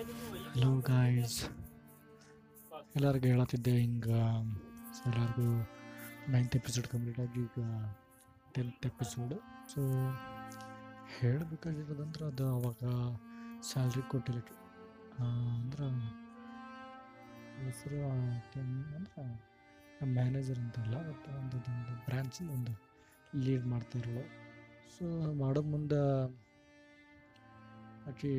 Hello guys ಎಲ್ಲರಿಗೂ ಹೇಳತ್ತಿದ್ದೆ, ಹಿಂಗೆ ಎಲ್ಲರಿಗೂ ನೈನ್ತ್ ಎಪಿಸೋಡ್ ಕಂಪ್ಲೀಟ್ ಆಗಿ ಈಗ ಟೆಂತ್ ಎಪಿಸೋಡ್ ಸೊ ಹೇಳಬೇಕಾಗಿರೋದಂದ್ರೆ ಅದು ಅವಾಗ ಸ್ಯಾಲ್ರಿ ಕೊಟ್ಟಿಲ್ಲ ಅಂದ್ರೆ ಹೆಸರು ಅಂದ್ರೆ ನಮ್ಮ ಮ್ಯಾನೇಜರ್ ಅಂತಲ್ಲ ಬಟ್ ಒಂದು ಒಂದು ಬ್ರ್ಯಾಂಚಿನ ಒಂದು ಲೀಡ್ ಮಾಡ್ತಾ ಇರೋಳು ಸೊ ಮಾಡೋ ಮುಂದೆ ಆಕೆ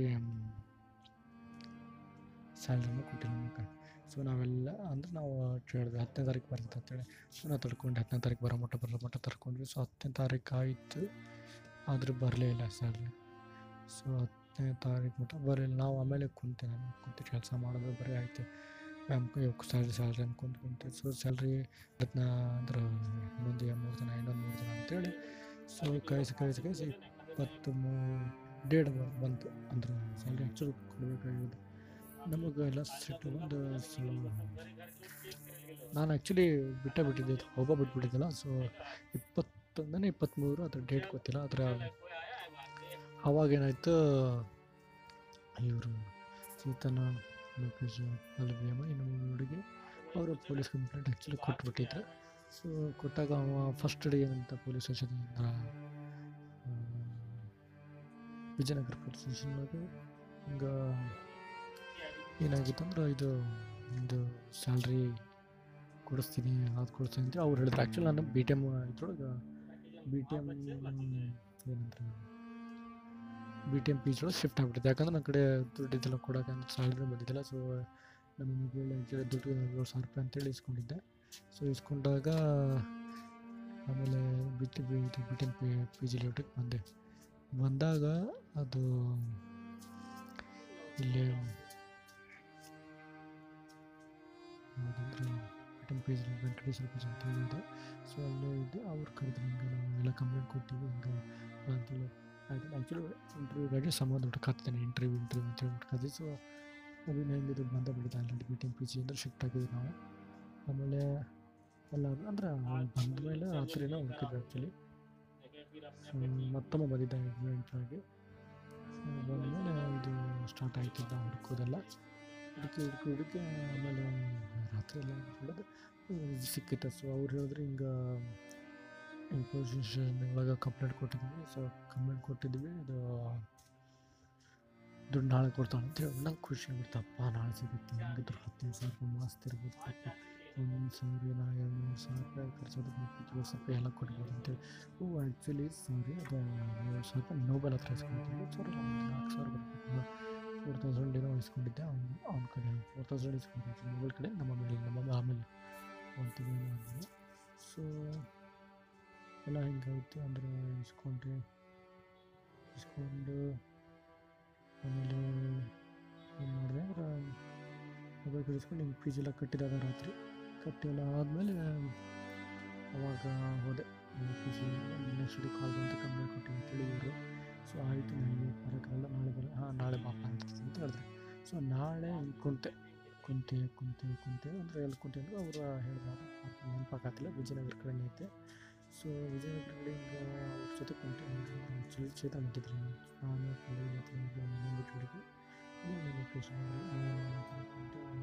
ಸ್ಯಾಲ್ರಿನೂ ಕೊಟ್ಟಿಲ್ಲ ನಮಗೆ ಸೊ ನಾವೆಲ್ಲ ಅಂದ್ರೆ ನಾವು ಕೇಳಿದ್ವಿ ಹತ್ತನೇ ತಾರೀಕು ಬರುತ್ತೆ ಅಂತೇಳಿ. ಸೊ ನಾವು ತಡ್ಕೊಂಡು ಹತ್ತನೇ ತಾರೀಕು ಬರೋ ಮಟ್ಟ ಬರೋ ಮಟ್ಟ ತರ್ಕೊಂಡ್ವಿ ಸೊ ಹತ್ತನೇ ತಾರೀಕು ಆಯಿತು. ಆದರೂ ಬರಲೇ ಇಲ್ಲ ಸ್ಯಾಲ್ರಿ. ಸೊ ಹತ್ತನೇ ತಾರೀಕು ಮಟ್ಟ ಬರಲಿಲ್ಲ. ನಾವು ಆಮೇಲೆ ಕುಂತೆ ನಾನು ಕುಂತು ಕೆಲಸ ಮಾಡೋದು ಬರೀ ಆಯ್ತು. ಮ್ಯಾಮ್ ಸ್ಯಾಲ್ರಿ ಸ್ಯಾಲ್ರಿ ಅನ್ಕೊಂತ ಕುಂತೆ ಸೊ ಸ್ಯಾಲ್ರಿ ಅದನ್ನ ಅಂದ್ರೆ ಇನ್ನೊಂದು ಮೂರು ದಿನ, ಇನ್ನೊಂದು ಮೂರು ದಿನ ಅಂತೇಳಿ. ಸೊ ಕಳಿಸಿ ಕಳಿಸಿ ಕಳಿಸಿ ಇಪ್ಪತ್ತು ಮೂ ಡೇಟ್ ಬಂತು. ಅಂದ್ರೆ ಸ್ಯಾಲ್ರಿ ಹೆಚ್ಚು ಕೊಡಬೇಕಾಗಿರೋದು ನಮಗೆ ಎಲ್ಲ ಸಿಟ್ಟು ಒಂದು ನಾನು ಆ್ಯಕ್ಚುಲಿ ಬಿಟ್ಟ ಬಿಟ್ಟಿದ್ದೆ ಹೋಗೋ ಬಿಟ್ಬಿಟ್ಟಿದ್ದಲ್ಲ ಸೊ ಇಪ್ಪತ್ತೊಂದನೇ ಇಪ್ಪತ್ತ್ಮೂರು ಅದ್ರ ಡೇಟ್ ಗೊತ್ತಿಲ್ಲ ಅದರ ಅವಾಗೇನಾಯಿತು, ಇವರು ಚೇತನ ಲೋಕೇಶ್ ಪಲ್ಲವಿಯಮ್ಮ ಇನ್ನು ಹುಡುಗಿ, ಅವರು ಪೊಲೀಸ್ ಕಂಪ್ಲೇಂಟ್ ಆ್ಯಕ್ಚುಲಿ ಕೊಟ್ಬಿಟ್ಟಿದ್ರು. ಸೊ ಕೊಟ್ಟಾಗ ಅವ ಫಸ್ಟ್ ಡೇ ಏನಂತ ಪೊಲೀಸ್ ಸ್ಟೇಷನಿಂದ ವಿಜಯನಗರ ಪೊಲೀಸ್ ಸ್ಟೇಷನ್ನಾಗ ಹಿಂಗೆ ಏನಾಗಿತ್ತು ಅಂದ್ರೆ ಇದು ಒಂದು ಸ್ಯಾಲ್ರಿ ಕೊಡಿಸ್ತೀನಿ, ಅದು ಕೊಡಿಸ್ತೀನಿ ಅಂತ ಅವ್ರು ಹೇಳಿದ್ರು. ಆ್ಯಕ್ಚುಲಿ ನಾನು ಬಿ ಟಿ ಎಂ ಇದ್ರೊಳಗೆ ಬಿ ಟಿ ಎಂ ಏನಂದ್ರೆ ಬಿ ಟಿ ಎಂ ಪಿ ಒಳಗೆ ಶಿಫ್ಟ್ ಆಗ್ಬಿಟ್ಟಿದೆ ಯಾಕಂದ್ರೆ ನನ್ನ ಕಡೆ ದುಡ್ಡಿದ್ದೆಲ್ಲ ಕೊಡೋಕೆ ಸ್ಯಾಲ್ರಿ ಬಂದಿದ್ದಿಲ್ಲ. ಸೊ ನಮಗೆ ಕೇಳಿ ದುಡ್ಡು ಏಳು ಸಾವಿರ ರೂಪಾಯಿ ಅಂತೇಳಿ ಇಸ್ಕೊಂಡಿದ್ದೆ. ಸೊ ಇಸ್ಕೊಂಡಾಗ ಆಮೇಲೆ ಬಿ ಟಿ ಬಿ ಇದು B T M P P G ಲೇಔಟಿಗೆ ಬಂದೆ. ಬಂದಾಗ ಅದು, ಇಲ್ಲಿ ಯಾವುದಂದ್ರೆ ಜಿ ವೆಂಕಟೇಶ್ವರ ಪೇಜ್ ಅಂತ ಸೊ ಅಲ್ಲೇ ಇದ್ದು. ಅವ್ರು ಕರೆದ್ರು ಹಿಂಗೆ ನಾವು ಎಲ್ಲ ಕಂಪ್ಲೇಂಟ್ ಕೊಟ್ಟಿವಿ, ಹಿಂಗೆ ಅಂತೇಳಿ ಆಯ್ತು ಆ್ಯಕ್ಚುಲಿ ಇಂಟರ್ವ್ಯೂಗಾಗಿ ಸಂಬಂಧ ಹುಡುಕಾಗ್ತಾನೆ ಇಂಟರ್ವ್ಯೂ ಇಂಟರ್ವ್ಯೂ ಅಂತ ಹೇಳಿ ಹುಡುಕಾದ್ವಿ ಸೊ ಅದು ಬಂದ ಬಿಡುತ್ತೆ already B T M P G ಅಂದ್ರೆ ಶಿಫ್ಟ್ ಆಗಿದ್ವಿ ನಾವು. ಆಮೇಲೆ ಎಲ್ಲ ಅಂದ್ರೆ ಬಂದ ಮೇಲೆ ರಾತ್ರಿನ ಹುಡುಕಿದ್ವಿ ಆ್ಯಕ್ಚುಲಿ ಮತ್ತೊಮ್ಮೆ ಬಂದಿದ್ದ ಎಂಟ್ರಾಗಿ ಬಂದಮೇಲೆ ಇದು ಸ್ಟಾರ್ಟ್ ಆಯ್ತಿದ್ದ ಹುಡುಕೋದೆಲ್ಲ. ಹುಡುಕಿ ಹುಡುಕಿ ಹುಡುಕಿ ಆಮೇಲೆ ರಾತ್ರಿ ಎಲ್ಲ ಹುಡುದು ಸಿಕ್ಕಿತ್ತು. ಸೊ ಅವ್ರು ಹೇಳಿದ್ರೆ ಹಿಂಗೆ ಇಂಪೋಸಿಷನ್ ಪೊಸಿಷನ್ ಒಳಗೆ ಕಂಪ್ಲೇಂಟ್ ಕೊಟ್ಟಿದ್ವಿ. ಸೊ ಕಂಪ್ಲೇಂಟ್ ಕೊಟ್ಟಿದ್ವಿ. ಅದು ದುಡ್ಡು ನಾಳೆ ಕೊಡ್ತಾನೆ ಅಂತ ಹೇಳಿ ನಂಗೆ ಖುಷಿ ಆಗುತ್ತಪ್ಪ ನಾಳೆ ಸಿಗುತ್ತೆ. ಹೆಂಗಿದ್ರು ಹತ್ತು ಸಾವಿರ ರೂಪಾಯಿ ಮಸ್ತ್ ಇರ್ಬೋದು ಒಂದು ಸಾವಿರ ನಾ ಎರಡು ಸಾವಿರ ರೂಪಾಯಿ ಖರ್ಚೋದು ಏಳು ಸಾವಿರ ಎಲ್ಲ ಕೊಡ್ಬೋದು ಅಂತೇಳಿ ಓ ಆ್ಯಕ್ಚುಲಿ ಸಾರಿ ಅದು ರೂಪಾಯಿ ನೋಬಲ್ ಹತ್ರ ಇಸ್ಕೊಳ್ತೀವಿ ಸರಿ ಒಂದು ನಾಲ್ಕು ಸಾವಿರ ಬರ್ಬೇಕು ಫೋರ್ ತೌಸಂಡ್ ಏನೋ ಇಸ್ಕೊಂಡಿದ್ದೆ. ಅವ್ನು, ಅವ್ನ ಕಡೆ ಫೋರ್ ತೌಸಂಡ್ ಇಸ್ಕೊಂಡಿದ್ದೆ. ಮೊಬೈಲ್ ಕಡೆ, ನಮ್ಮ ಮೇಲೆ, ನಮ್ಮ ಆಮೇಲೆ ಒಂದು ತಿಂಗಳು ಆದಮೇಲೆ ಸೊ ಎಲ್ಲ ಹಿಂಗಾಯ್ತು? ಅಂದರೆ ಇಸ್ಕೊಂಡ್ರೆ ಇಸ್ಕೊಂಡು ಆಮೇಲೆ ಏನು ಮಾಡಿದೆ? ಅಂದ್ರೆ ಮೊಬೈಲ್ ಕಡೆ ಇಸ್ಕೊಂಡು ಹಿಂಗೆ ಫೀಸ್ ಎಲ್ಲ ಕಟ್ಟಿದಾಗ ರಾತ್ರಿ. ಕಟ್ಟಿ ಎಲ್ಲ ಆದಮೇಲೆ ಅವಾಗ ಹೋದೆ. ಪಿ ಜಿ ಕಾಲ್ ಬಂತು ಕಂಪ್ಲೇಂಟ್ ಕೊಟ್ಟು ಅಂತೇಳಿ ಇವರು ಸೊ ಆಯಿತು ನನಗೆ ಬರೋಕ್ಕಾಗಲ್ಲ ನಾಳೆ ಬರ, ಹಾಂ, ನಾಳೆ ಬಾಪ ಅಂತ ಅಂತ ಹೇಳಿದ್ರು ಸೊ ನಾಳೆ ಹಿಂಗೆ ಕುಂತೆ ಕುಂತೆ ಕುಂತೆ ಕುಂತೆ ಅಂದರೆ ಎಲ್ಲಿ ಕುಂತೆ ಅಂದರೆ ಅವರು ಹೇಳಿದ್ರು ನೆನಪಾಗತ್ತಿಲ್ಲ ವಿಜಯನಗರ ಕಡೆ ಐತೆ. ಸೊ ವಿಜಯನಗರ ಕಡೆ ಹಿಂಗೆ ಅವ್ರ ಜೊತೆ ಕುಂತೆ ಆ್ಯಕ್ಚುಲಿ ಚೇತ ಬಿಟ್ಟಿದ್ರು ನಾನು ಪಲ್ವಿ ಮತ್ತು ಬಿಟ್ಟು ಹುಡುಗಿ. ಲೊಕೇಶನ್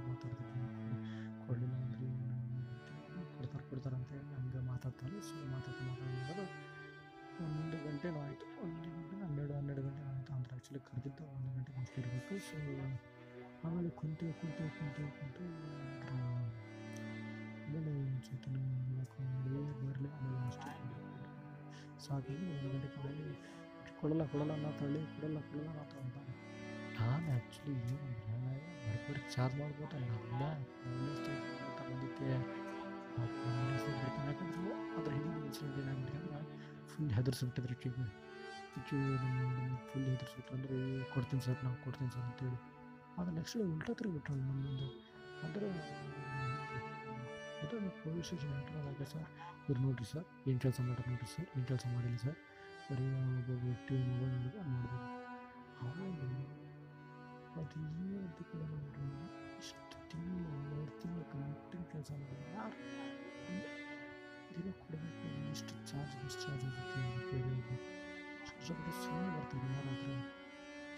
ಮಾತಾಡ್ತಿದ್ದೆ ಕೊಡಲಿಲ್ಲ ಅಂದರೆ ಕೊಡ್ತಾರೆ ಕೊಡ್ತಾರೆ ಅಂತ ಹೇಳಿ ಹಂಗೆ ಮಾತಾಡ್ತಾರೆ. ಸೊ ಮಾತಾಡ್ತಾ ಮಾತಾಡೋದು ಒಂದು ಗಂಟೆನೂ ಆಯಿತು. ಒಂದು ಗಂಟೆ ಹನ್ನೆರಡು ಹನ್ನೆರಡು ಗಂಟೆ ಆಯಿತು. ಅಂದ್ರೆ ಆ್ಯಕ್ಚುಲಿ ಕರೆದಿದ್ದು ಒಂದು ಗಂಟೆ ಅಷ್ಟು ಇರಬೇಕು. ಸೊ ಆಮೇಲೆ ಕುಂತು ಕುಂತು ಕುಂತು ಕುಂತು ಆಮೇಲೆ ಚೇತನ ಮಾಡಿ ಬರಲಿ. ಆಮೇಲೆ ಅಷ್ಟೇ ಸಾಕಾಗಿ ಒಂದು ಗಂಟೆ ಆಮೇಲೆ ಕೊಡಲ್ಲ ಕೊಡಲ್ಲ ನಾ ತಳ್ಳಿ ಕೊಡಲ್ಲ ಕೊಡಲ್ಲ ನಾ ಅಂತ ನಾನು ಆ್ಯಕ್ಚುಲಿ ಏನಂದ್ರೆ ಬರ್ಬರಿ ಚಾರ್ಜ್ ಮಾಡ್ಬೋದು ನನ್ನ ಬಂದಿದ್ದೆ. ಯಾಕಂದ್ರೆ ಅದ್ರ ಹಿಂದಿನ ಇನ್ಸಿಡೆಂಟ್ ಏನಾಗ್ಬಿಟ್ಟಿದೆ ಅಂದ್ರೆ ಫುಲ್ ಹೆದರ್ಸಿಬಿಟ್ಟಿದ್ರಿ ಕಿವಿ ಕಿವಿ ನಮ್ಮ ಫುಲ್ ಹೆದರ್ಸಿಬಿಟ್ರು. ಅಂದರೆ, ಕೊಡ್ತೀನಿ ಸರ್ ನಾವು ಕೊಡ್ತೀನಿ ಸರ್ ಅಂತೇಳಿ. ಅದು ನೆಕ್ಸ್ಟ್ ಉಲ್ಟಾ ತಿರುಗಿಬಿಟ್ರು ನಮ್ಮಿಂದ ಅಂದರೆ ಅದು ಪೊಲೀಸ್ ಸ್ಟೇಷನ್ ಎಂಟ್ರಾದಾಗ ಸರ್ ಇವ್ರು ನೋಡಿರಿ ಸರ್ ಏನು ಕೆಲಸ ಮಾಡ್ರಿ ನೋಡಿರಿ ಸರ್ ಏನು ಕೆಲಸ ಮಾಡಿಲ್ಲ ಸರ್ ಬರೀ ಒಬ್ಬ ವ್ಯಕ್ತಿ ಮೊಬೈಲ್ ನೋಡಿದ್ರೆ ನೋಡ್ಬೋದು ಆಮೇಲೆ ಅದು ಏನಂತ ಕೂಡ ನೋಡ್ರಿ ಇಷ್ಟು ತಿಂಗಳು, ಎರಡು ತಿಂಗಳು ಕರೆಕ್ಟಿಂಗ್ ಕೆಲಸ ಮಾಡಿದ್ರೆ ಯಾರು ದಿನ ಕೊಡಬೇಕು ಇಷ್ಟು ಚಾರ್ಜ್ ಕೇಳಿ ಕಷ್ಟಪಟ್ಟು ಸುಮ್ಮನೆ ಬರ್ತಾರೆ ಯಾರಾದರೂ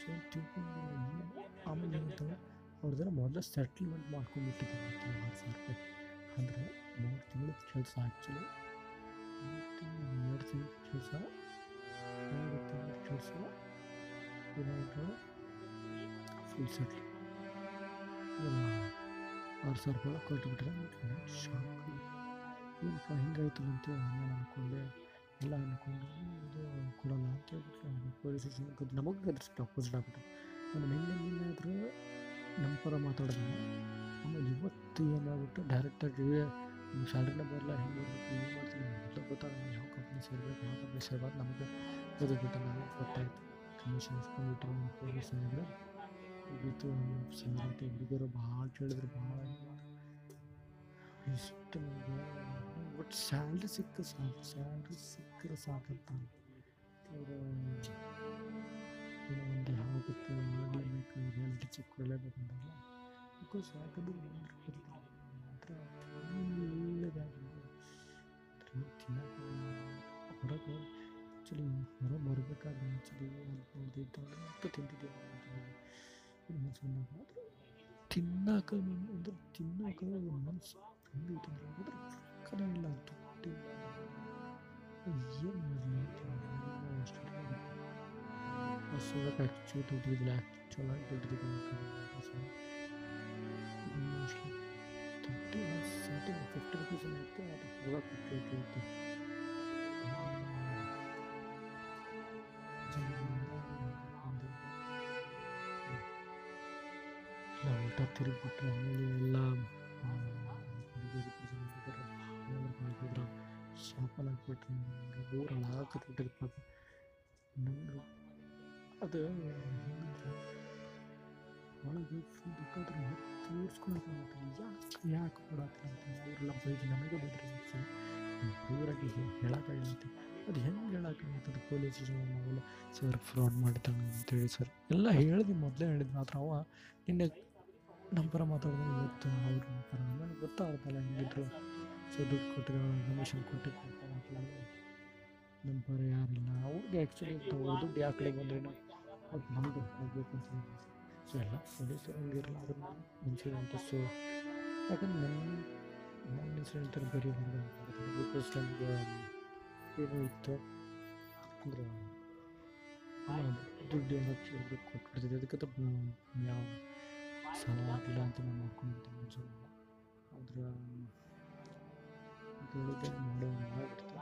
ಸೊ ತಿಳ್ಕೊಂಡು ಏನು ಆಮೇಲೆ ಏನಾಯ್ತವ ಅವ್ರದ್ದೆಲ್ಲ ಮೊದಲು ಸೆಟ್ಲ್ಮೆಂಟ್ ಮಾಡ್ಕೊಂಡ್ಬಿಟ್ಟಿದ್ದಾರೆ ಆರು ಸಾವಿರ ರೂಪಾಯಿ ಅಂದರೆ ಮೂರು ತಿಂಗಳ ಕೆಲಸ ಆ್ಯಕ್ಚುಲಿ ಮೂರು ತಿಂಗಳು ಎರಡು ತಿಂಗಳ ಕೆಲಸ ಮೂರು ತಿಂಗಳ ಕೆಲಸ ಏನಾಯ್ತು ಫುಲ್ ಸೆಟ್ಲ್ ಎಲ್ಲ ಆರು ಸಾವಿರ ರೂಪಾಯಿ ಕೊಟ್ಬಿಟ್ರೆ ಶಾಕ್ ಏನಪ್ಪ ಹಿಂಗಾಯ್ತು ಅಂತೇಳಿ ಆಮೇಲೆ ಅಂದ್ಕೊಂಡೆ ಎಲ್ಲ ಅಂದ್ಕೊಂಡು ಇದು ಕೊಡಲ್ಲ ಅಂತ ಹೇಳ್ಬಿಟ್ಟು ಪೊಲೀಸ್ ಸ್ಟೇಷನ್ ನಮಗೆ ಅದ್ರಷ್ಟು ಅಪೋಸಿಟ್ ಆಗ್ಬಿಟ್ಟು ಒಂದು ಆದರೂ ನಮ್ಮ ಪರ ಮಾತಾಡೋದು ಆಮೇಲೆ ಇವತ್ತು ಏನಾಗ್ಬಿಟ್ಟು ಡೈರೆಕ್ಟಾಗಿ ಸ್ಯಾಲ್ರಿನ ಬರಲ್ಲ ಹೆಂಗೆ ಬರಬೇಕು ಏನು ಮಾಡ್ತೀನಿ ಎಲ್ಲ ಗೊತ್ತಾಗಲ್ಲ ಯಾವ ಕಂಪ್ನಿ ಸೇರ್ಬೇಕು ಯಾವ ಕಂಪ್ನಿ ಸೇರಬಾರ್ದು ನಮಗೆ ಗೊತ್ತಾಗ್ಬಿಟ್ಟು ನಮಗೆ ಗೊತ್ತಾಯ್ತು ಕಮಿಷನ್ ಇಸ್ಕೊಂಡ್ಬಿಟ್ರು ಪೊಲೀಸ್ ಸಾಹೇಬ್ರು ಮುಗೀತು ಸಂಗತಿ ಹುಡುಗರು ಭಾಳ ಕೇಳಿದ್ರು ಭಾಳ ಇಷ್ಟು ಬಟ್ ಸ್ಯಾಲ್ರಿ ಸಿಕ್ಕ ಸಾಕು ಸ್ಯಾಲ್ರಿ ಸಿಕ್ಕರೆ ಸಾಕಂತ ಒಂದು ಯಾವಾಗುತ್ತೆ ಆಗಲೇಬೇಕು ರಿಯಾಲಿಟಿ ಚೆಕ್ ಕೊಡಲೇಬೇಕಂತಲ್ಲ ಬಿಕಾಸ್ ಯಾಕಂದ್ರೆ ಮಾತ್ರ ಒಳ್ಳೆದಾಗಿ ತಿನ್ನಕ್ಕೆ ಹೊರಗೆ ಆ್ಯಕ್ಚುಲಿ ಹೊರ ಬರಬೇಕಾದ್ರೆ ಆ್ಯಕ್ಚುಲಿ ಅನ್ಕೊಂಡಿದ್ದು ಮತ್ತೆ ತಿಂತಿದ್ದೀವಿ ಮನಸ್ಸು ಮಾತ್ರ ತಿನ್ನಕ್ಕೆ ಅಂದ್ರೆ ತಿನ್ನಕ್ಕೆ ಮನಸ್ಸು ಹೆಂಗೆ ಐತಂದ್ರೆ ಅದ್ರ ರೊಕ್ಕನೇ ಇಲ್ಲ ದುಡ್ಡಿಲ್ಲ ಏನು ಮಾಡಲಿ ಅಷ್ಟು ಬಸ್ಸೊಳಗೆ ಆ್ಯಕ್ಚುಲಿ ದುಡ್ಡಿದ್ದಿಲ್ಲ ಆ್ಯಕ್ಚುಲಾಗಿ ದುಡ್ಡಿದ್ದಿಲ್ಲ mostly thirty seventy fifty rupees ಐತೆ ಅದು ಹೋಗಕ್ಕೆ ಫಿಫ್ಟಿ ಐತೆ ಎಲ್ಲ ಉಲ್ಟಾ ತಿರುಗಿಬಿಟ್ರೆ ಆಮೇಲೆ ಎಲ್ಲ ಹುಡುಗರು ಶಾಪಲ್ ಹಾಕ್ಬಿಟ್ರೆ ನಂಗೆ ಊರಲ್ಲಿ ಹಾಕತ್ಬಿಟ್ಟಿದ್ದು ಪಾಪ ನಂಗೆ ಅದು ಒಳಗೆ ಫುಲ್ ಬೇಕಾದ್ರೆ ತೋರಿಸ್ಕೊಳಕ್ಕೆ ಯಾಕೆ ಯಾಕೆ ಕೊಡತ್ತಿಲ್ಲ ಅಂತ ಅವರೆಲ್ಲ ಬೈದು ನಮಗೆ ಬೈದ್ರಿ ಊರಾಗಿ ಹೇಳೋಕ್ಕಾಗಿಲ್ಲ ಅಂತ ಅದು ಹೆಂಗೆ ಹೇಳೋಕ್ಕಾಗತ್ತದು ಪೊಲೀಸ್ ನಾವೆಲ್ಲ ಸರ್ ಫ್ರಾಡ್ ಮಾಡ್ತಾನೆ ಅಂತೇಳಿ ಸರ್ ಎಲ್ಲ ಹೇಳಿದ್ವಿ ಮೊದಲೇ ಹೇಳಿದ್ ಮಾತ್ರ ಅವ ನಿನ್ನೆ ನಮ್ಮ ಪರ ಮಾತಾಡಿದ್ರೆ ಗೊತ್ತು ಅವ್ರ ಪರ ನನಗೆ ಗೊತ್ತಾಗುತ್ತಲ್ಲ ಹೆಂಗಿದ್ರು ಸೊ ದುಡ್ಡು ಕೊಟ್ಟಿರೋ ಕಮಿಷನ್ ಕೊಟ್ಟಿದ್ದು ನಮ್ಮ ಪರ ಯಾರಿಲ್ಲ ಅವ್ರಿಗೆ ಆ್ಯಕ್ಚುಲಿ ದುಡ್ಡು ಯಾವ ಕಡೆ ಬಂದ್ರೇನೋ? ಅದು ನಮ್ಮದು ಹೋಗಬೇಕು ಅಂತ ಸೊ ಎಲ್ಲ ಪೊಲೀಸರು ಅದನ್ನ ಇನ್ಸಿಡೆಂಟ್ ಸೊ ಯಾಕಂದ್ರೆ ನನ್ನ ನನ್ನ ಇನ್ಸಿಡೆಂಟ್ ಬರೀ ಬಿಕಾಸ್ ನಮ್ಗೆ ಏನೋ ಇತ್ತು ಅಂದರೆ ದುಡ್ಡು ಏನೋ ಕೇಳಬೇಕು ಕೊಟ್ಬಿಡ್ತಿದ್ದೆ ಅದಕ್ಕೆ ಯಾವ ಸಾಲ ಆಗಿಲ್ಲ ಅಂತ ನಾನು ಮಾಡ್ಕೊಂಡು ಮುಂಚೆ ಆದರೆ ಹೇಳಿದ್ದೆ ಮಾಡೋ ಮಾಡಿಬಿಡ್ತು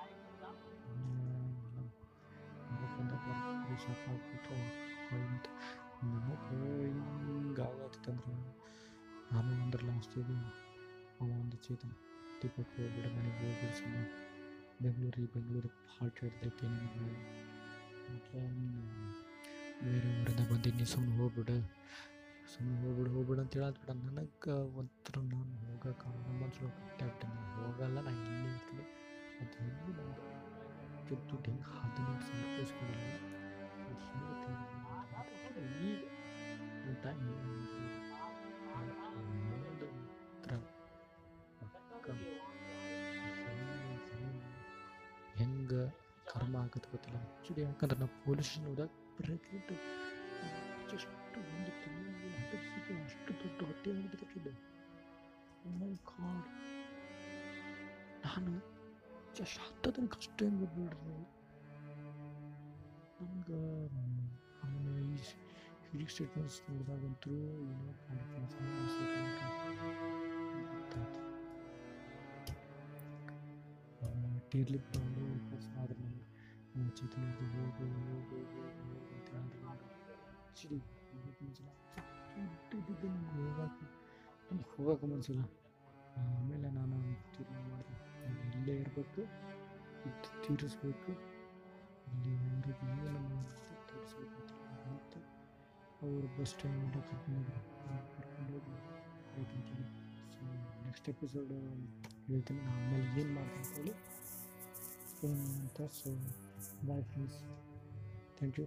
ಶಾಪ್ ಹಾಕ್ಬಿಟ್ಟು ಅಂತ ನಮಗೆ ಹಿಂಗಾಗತ್ತಂದ್ರೆ ಆಮೇಲೆ ಅಂದ್ರೆ ಲಾಸ್ಟಿಗೆ ಅವ ಒಂದು ಚೇತನ್ ಟಿಕೆಟ್ ಹೋಗ್ಬಿಡ ಮನೆಗೆ ಹೋಗ್ಬಿಡು ಸುಮ್ಮನೆ ಬೆಂಗಳೂರಿಗೆ ಬೆಂಗಳೂರಿಗೆ ಹಾರ್ಟ್ ಹಿಡ್ದೈತೆ ನಿನಗೆ ಮತ್ತು ಬೇರೆ ಊರಿಂದ ಬಂದಿನಿ ಸುಮ್ಮನೆ ಹೋಗ್ಬಿಡು ಸುಮ್ಮನೆ ಹೋಗ್ಬಿಡು ಹೋಗ್ಬಿಡು ಅಂತ ಹೇಳತ್ಬಿಡ ನನಗೆ ಒಂಥರ ನಾನು ಹೋಗೋಕೆ ಮನ್ಸು ಕಟ್ಟಾಗ್ಬಿಟ್ಟೆ ನಾನು ಹೋಗಲ್ಲ ನಾನು ಇಲ್ಲಿ ಇರ್ತೀನಿ ಅದು ಹೆಂಗೆ ನಂದು ದುಡ್ಡು ಹೆಂಗೆ ಹದಿನೆಂಟು ಸಾವಿರ ರೂಪಾಯಿ ಇಸ್ಕೊಂಡಿಲ್ಲ ಈಗ ಟೈಮ್ ಹೆಂಗೆ ಕರ್ಮ ಆಗತ್ತೆ ಗೊತ್ತಿಲ್ಲ ಆ್ಯಕ್ಚುಲಿ ಯಾಕಂದ್ರೆ ನಾವು ಪೊಲೀಸ್ ಸ್ಟೇಷನ್ ಹೋದಾಗ ಪ್ರೆಗ್ನೆಂಟ್ ಜಸ್ಟ್ ಒಂದು ತಿಂಗಳಲ್ಲಿ ಹತ್ತಿರ ಅಷ್ಟು ದೊಡ್ಡ ಹೊಟ್ಟೆ ಆಗಿದ್ದಕ್ಕಿದೆ ಮೈ ಗಾಡ್ ನಾನು ಜಸ್ಟ್ ಹತ್ತೋದಕ್ಕೆ ಅಷ್ಟು ಏನು ಬಿಡ್ಬಿಡ್ರಿ ನಮ್ಗೆ ಆಮೇಲೆ ಈ ಫಿಸಿಕ್ಸ್ ಸ್ಟೇಟ್ಮೆಂಟ್ಸ್ ನೋಡಿದಾಗಂತೂ ಏನೋ ಟೀರ್ಲಿ ಬಂದು ಆದ್ರೆ ನಮ್ಮ ಚೇತನ ಹೋಗು ಹೋಗು ಹೋಗು ಅಂತ ಹೇಳಿದ್ರೆ ಚಿಡಿ ಆಮೇಲೆ ನಾನು ತೀರ್ಮಾನ ಮಾಡಿದೆ ಇಲ್ಲೇ ಇರಬೇಕು ತೀರಿಸ್ಬೇಕು ಇಲ್ಲಿ ಮತ್ತು ಅವರು ಬಸ್ ಸ್ಟ್ಯಾಂಡ್ ಕರ್ಕೊಂಡೋದ್ರು. ಕರ್ಕೊಂಡು ಹೋಗಿ ಹೇಳ್ತೀನಿ ಸೊ ನೆಕ್ಸ್ಟ್ ಎಪಿಸೋಡ್ ಹೇಳ್ತೀನಿ. ಆಮೇಲೆ ಏನು ಮಾಡ್ತೀನಿ ಹೇಳಿ. ಅಂತ. So bye friends thank you